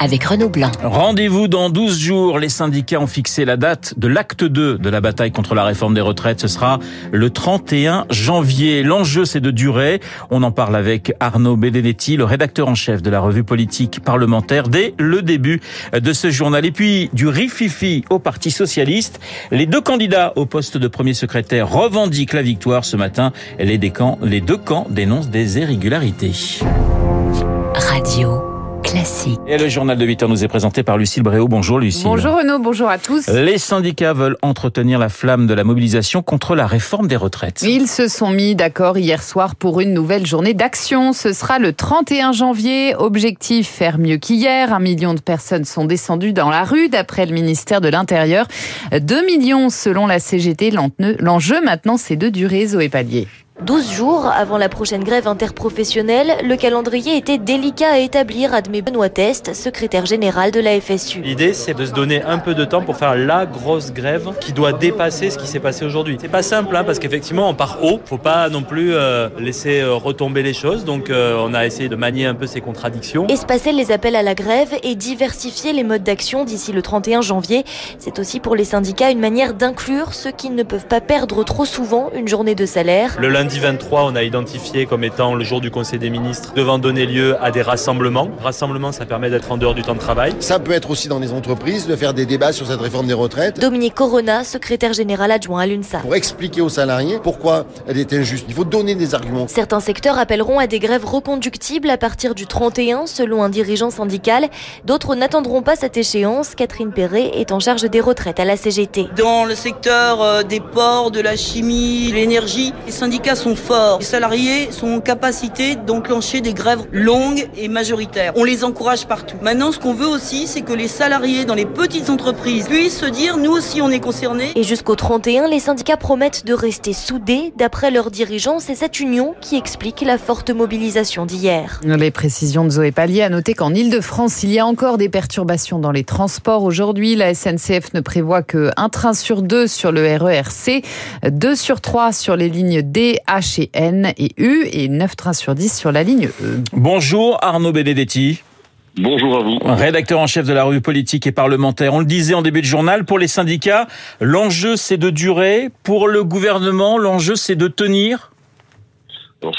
avec Renaud Blanc. Rendez-vous dans 12 jours. Les syndicats ont fixé la date de l'acte 2 de la bataille contre la réforme des retraites. Ce sera le 31 janvier. L'enjeu, c'est de durer. On en parle avec Arnaud Benedetti, le rédacteur en chef de la revue politique parlementaire, dès le début de ce journal. Et puis, du rififi au Parti Socialiste. Les deux candidats au poste de premier secrétaire revendiquent la victoire ce matin. Les, les deux camps dénoncent des irrégularités. Radio. Classique. Et le journal de 8 heures nous est présenté par Lucille Bréau. Bonjour Lucille. Bonjour Renaud, bonjour à tous. Les syndicats veulent entretenir la flamme de la mobilisation contre la réforme des retraites. Ils se sont mis d'accord hier soir pour une nouvelle journée d'action. Ce sera le 31 janvier. Objectif, faire mieux qu'hier. Un million de personnes sont descendues dans la rue d'après le ministère de l'Intérieur. 2 millions selon la CGT. L'enjeu maintenant, c'est de durer Zoé Pallier. 12 jours avant la prochaine grève interprofessionnelle, le calendrier était délicat à établir, admet Benoît Test, secrétaire général de la FSU. L'idée, c'est de se donner un peu de temps pour faire la grosse grève qui doit dépasser ce qui s'est passé aujourd'hui. C'est pas simple, hein, parce qu'effectivement, on part haut. Faut pas non plus euh, laisser euh, retomber les choses. Donc, euh, on a essayé de manier un peu ces contradictions. Espacer les appels à la grève et diversifier les modes d'action d'ici le 31 janvier. C'est aussi pour les syndicats une manière d'inclure ceux qui ne peuvent pas perdre trop souvent une journée de salaire. Le lundi 23, on a identifié comme étant le jour du Conseil des ministres devant donner lieu à des rassemblements. Rassemblement, ça permet d'être en dehors du temps de travail. Ça peut être aussi dans les entreprises de faire des débats sur cette réforme des retraites. Dominique Corona, secrétaire général adjoint à l'UNSA. Pour expliquer aux salariés pourquoi elle est injuste, il faut donner des arguments. Certains secteurs appelleront à des grèves reconductibles à partir du 31, selon un dirigeant syndical. D'autres n'attendront pas cette échéance. Catherine Perret est en charge des retraites à la CGT. Dans le secteur euh, des ports, de la chimie, de l'énergie, les syndicats sont forts. Les salariés sont en capacité d'enclencher des grèves longues et majoritaires. On les encourage partout. Maintenant, ce qu'on veut aussi, c'est que les salariés dans les petites entreprises puissent se dire, nous aussi, on est concernés. Et jusqu'au 31, les syndicats promettent de rester soudés. D'après leurs dirigeants, c'est cette union qui explique la forte mobilisation d'hier. Les précisions de Zoé Pallier a noté qu'en Ile-de-France, il y a encore des perturbations dans les transports. Aujourd'hui, la SNCF ne prévoit que un train sur deux sur le RERC, deux sur trois sur les lignes D, H et N et U et 9 trains sur 10 sur la ligne E. Bonjour Arnaud Benedetti. Bonjour à vous. Rédacteur en chef de la revue politique et parlementaire. On le disait en début de journal, pour les syndicats, l'enjeu c'est de durer. Pour le gouvernement, l'enjeu c'est de tenir.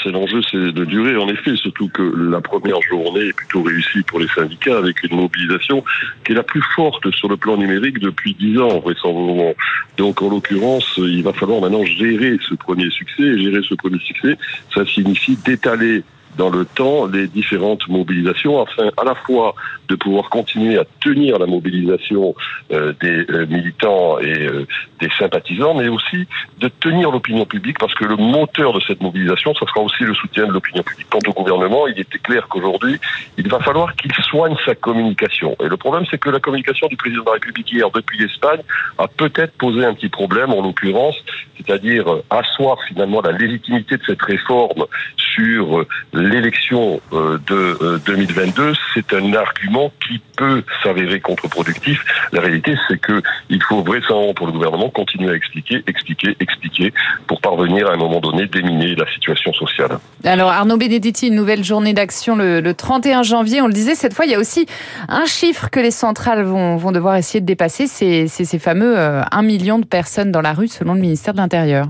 C'est l'enjeu, c'est de durer en effet, surtout que la première journée est plutôt réussie pour les syndicats avec une mobilisation qui est la plus forte sur le plan numérique depuis dix ans vraisemblablement. Donc en l'occurrence, il va falloir maintenant gérer ce premier succès. Et gérer ce premier succès, ça signifie d'étaler dans le temps les différentes mobilisations afin à la fois de pouvoir continuer à tenir la mobilisation euh, des euh, militants et euh, des sympathisants, mais aussi de tenir l'opinion publique parce que le moteur de cette mobilisation, ce sera aussi le soutien de l'opinion publique. Quant au gouvernement, il était clair qu'aujourd'hui, il va falloir qu'il soigne sa communication. Et le problème, c'est que la communication du président de la République hier depuis l'Espagne a peut-être posé un petit problème, en l'occurrence, c'est-à-dire asseoir finalement la légitimité de cette réforme sur l'élection de 2022. C'est un argument qui peut s'avérer contre-productif. La réalité, c'est que il faut vraisemblablement pour le gouvernement continuer à expliquer, expliquer, expliquer pour parvenir à un moment donné déminer la situation sociale. Alors Arnaud Benedetti, une nouvelle journée d'action le, le, 31 janvier. On le disait, cette fois, il y a aussi un chiffre que les centrales vont, vont devoir essayer de dépasser. C'est ces fameux euh, 1 million de personnes dans la rue selon le ministère de l'Intérieur.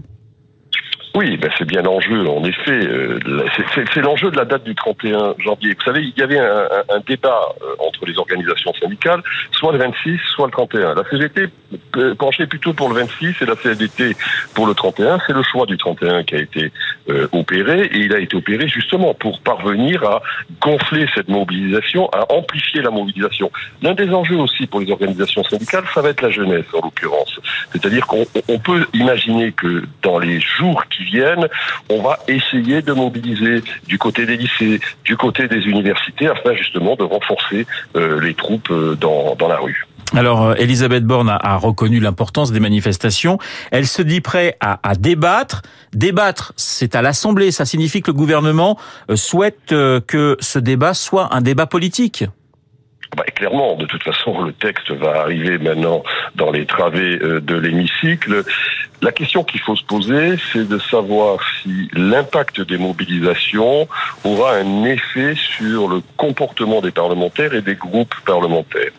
Oui, ben c'est bien l'enjeu, en effet. Euh, c'est l'enjeu de la date du 31 janvier. Vous savez, il y avait un, un, débat euh, entre les organisations syndicales, soit le 26, soit le 31. La CGT penchait plutôt pour le 26 et la CFDT pour le 31. C'est le choix du 31 qui a été euh, opéré et il a été opéré justement pour parvenir à gonfler cette mobilisation, à amplifier la mobilisation. L'un des enjeux aussi pour les organisations syndicales, ça va être la jeunesse en l'occurrence. C'est-à-dire qu'on peut imaginer que dans les jours viennent, on va essayer de mobiliser du côté des lycées, du côté des universités, afin justement de renforcer euh, les troupes euh, dans, dans la rue. Alors, Elisabeth Borne a, a reconnu l'importance des manifestations. Elle se dit prête à, à débattre. Débattre, c'est à l'Assemblée. Ça signifie que le gouvernement souhaite que ce débat soit un débat politique. bah, Clairement, de toute façon, le texte va arriver maintenant dans les travées de l'hémicycle. La question qu'il faut se poser, c'est de savoir si l'impact des mobilisations aura un effet sur le comportement des parlementaires et des groupes parlementaires.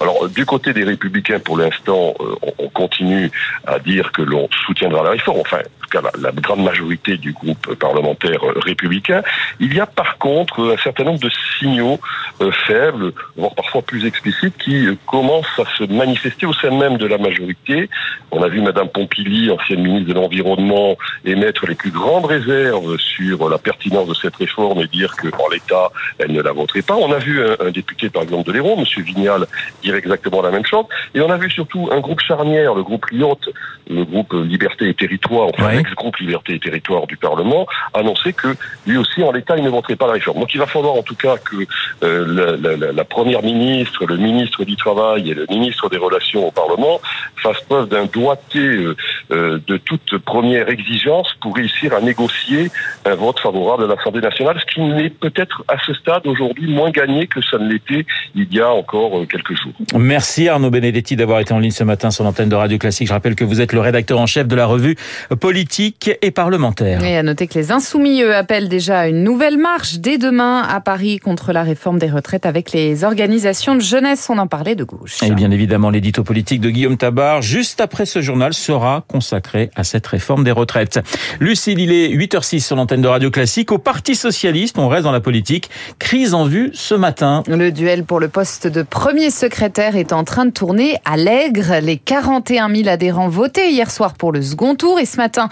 Alors, du côté des républicains, pour l'instant, on continue à dire que l'on soutiendra la réforme. Enfin, la, la, grande majorité du groupe parlementaire républicain. Il y a par contre un certain nombre de signaux euh, faibles, voire parfois plus explicites, qui euh, commencent à se manifester au sein même de la majorité. On a vu Madame Pompili, ancienne ministre de l'Environnement, émettre les plus grandes réserves sur la pertinence de cette réforme et dire que en l'état, elle ne la voterait pas. On a vu un, un député, par exemple, de l'Hérault, Monsieur Vignal, dire exactement la même chose. Et on a vu surtout un groupe charnière, le groupe Lyot, le groupe Liberté et Territoire, enfin Oui. l'ex-groupe Liberté et Territoire du Parlement, annonçait que lui aussi, en l'état, il ne voterait pas la réforme. Donc il va falloir en tout cas que euh, la, la- la- la première ministre, le ministre du Travail et le ministre des Relations au Parlement fassent preuve d'un doigté euh, de toute première exigence pour réussir à négocier un vote favorable à l'Assemblée nationale, ce qui n'est peut-être à ce stade aujourd'hui moins gagné que ça ne l'était il y a encore euh, quelques jours. Merci Arnaud Benedetti d'avoir été en ligne ce matin sur l'antenne de Radio Classique. Je rappelle que vous êtes le rédacteur en chef de la revue politique et parlementaire. Et à noter que les Insoumis, eux, appellent déjà à une nouvelle marche dès demain à Paris contre la réforme des retraites avec les organisations de jeunesse. On en parlait de gauche. Et bien évidemment, l'édito politique de Guillaume Tabar, juste après ce journal, sera consacré à cette réforme des retraites. Lucille, il est 8h06 sur l'antenne de Radio Classique. Au Parti Socialiste, on reste dans la politique. Crise en vue ce matin. Le duel pour le poste de premier secrétaire est en train de tourner à l'aigre. Les 41 000 adhérents votés hier soir pour le second tour. Et ce matin,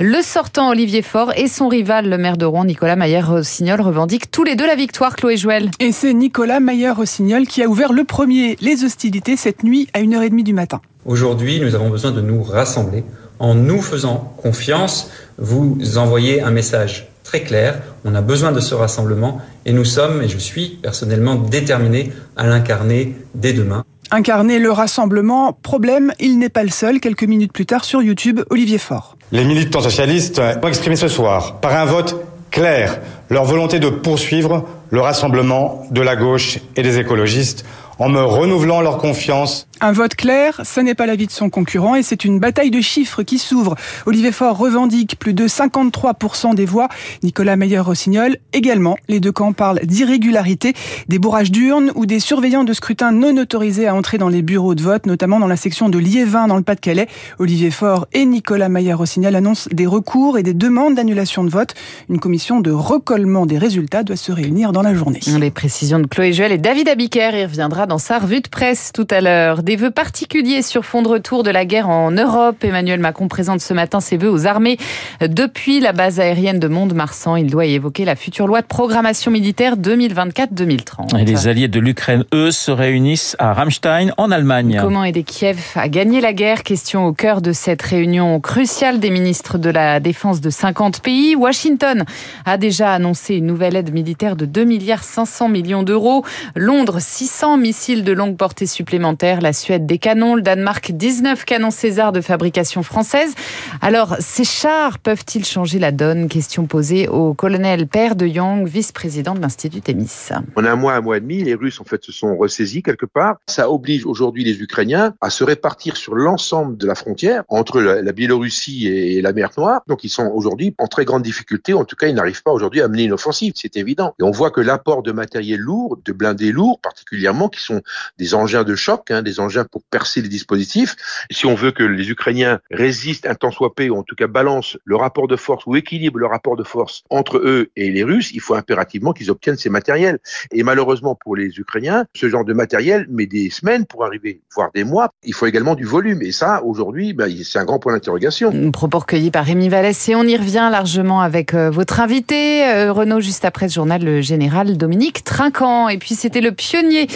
le sortant Olivier Faure et son rival, le maire de Rouen, Nicolas Maillère-Rossignol, revendiquent tous les deux la victoire. Chloé Jouel. Et c'est Nicolas Maillard-Rossignol qui a ouvert le premier les hostilités cette nuit à 1h30 du matin. Aujourd'hui, nous avons besoin de nous rassembler. En nous faisant confiance, vous envoyez un message très clair. On a besoin de ce rassemblement et nous sommes, et je suis personnellement déterminé à l'incarner dès demain. Incarner le rassemblement, problème, il n'est pas le seul. Quelques minutes plus tard sur YouTube, Olivier Faure. Les militants socialistes ont exprimé ce soir, par un vote clair, leur volonté de poursuivre le rassemblement de la gauche et des écologistes en me renouvelant leur confiance Un vote clair, ça n'est pas l'avis de son concurrent et c'est une bataille de chiffres qui s'ouvre. Olivier Faure revendique plus de 53% des voix. Nicolas Meyer-Rossignol également. Les deux camps parlent d'irrégularité, des bourrages d'urnes ou des surveillants de scrutin non autorisés à entrer dans les bureaux de vote, notamment dans la section de Liévin dans le Pas-de-Calais. Olivier Faure et Nicolas Meyer-Rossignol annoncent des recours et des demandes d'annulation de vote. Une commission de recollement des résultats doit se réunir dans la journée. Les précisions de Chloé Juel et David Abiker y reviendra dans sa revue de presse tout à l'heure. Des vœux particuliers sur fond de retour de la guerre en Europe. Emmanuel Macron présente ce matin ses vœux aux armées. Depuis la base aérienne de Mont-de-Marsan, il doit y évoquer la future loi de programmation militaire 2024-2030. Et les alliés de l'Ukraine, eux, se réunissent à Rammstein, en Allemagne. Comment aider Kiev à gagner la guerre? Question au cœur de cette réunion cruciale des ministres de la Défense de 50 pays. Washington a déjà annoncé une nouvelle aide militaire de 2 milliards 500 millions d'euros. Londres, 600 missiles de longue portée supplémentaires. La Suède, des canons. Le Danemark, 19 canons César de fabrication française. Alors, ces chars peuvent-ils changer la donne? Question posée au colonel Père de Young, vice-président de l'Institut Témis. A un mois, un mois et demi, les Russes en fait se sont ressaisis quelque part. Ça oblige aujourd'hui les Ukrainiens à se répartir sur l'ensemble de la frontière entre la Biélorussie et la mer Noire. Donc ils sont aujourd'hui en très grande difficulté. En tout cas, ils n'arrivent pas aujourd'hui à mener une offensive, c'est évident. Et on voit que l'apport de matériel lourd, de blindés lourds particulièrement, qui sont des engins de choc, hein, des engins pour percer les dispositifs. Si on veut que les Ukrainiens résistent un temps soit ou en tout cas balancent le rapport de force ou équilibrent le rapport de force entre eux et les Russes, il faut impérativement qu'ils obtiennent ces matériels. Et malheureusement pour les Ukrainiens, ce genre de matériel met des semaines pour arriver, voire des mois. Il faut également du volume. Et ça, aujourd'hui, ben, c'est un grand point d'interrogation. Propos recueillis par Rémi Vallès et on y revient largement avec euh, votre invité, euh, Renaud, juste après ce journal, le général Dominique Trinquant. Et puis c'était le pionnier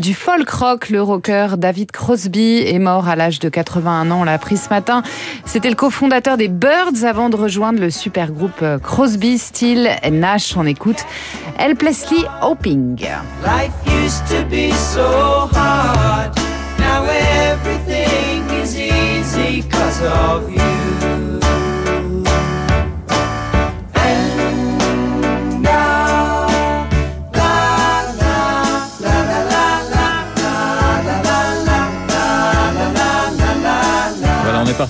du folk rock, le rocker David Crosby est mort à l'âge de 81 ans, on l'a appris ce matin. C'était le cofondateur des Birds avant de rejoindre le super groupe euh, Crosby, Steele et Nash. On écoute Helplessly Hoping. Life hard.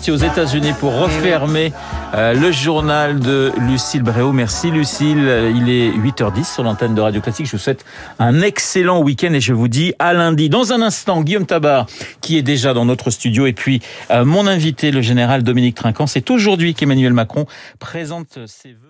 Parti aux États-Unis pour refermer euh, le journal de Lucille Bréau. Merci Lucille. Il est 8h10 sur l'antenne de Radio Classique. Je vous souhaite un excellent week-end et je vous dis à lundi. Dans un instant, Guillaume Tabar, qui est déjà dans notre studio, et puis euh, mon invité, le général Dominique Trinquant. C'est aujourd'hui qu'Emmanuel Macron présente ses vœux.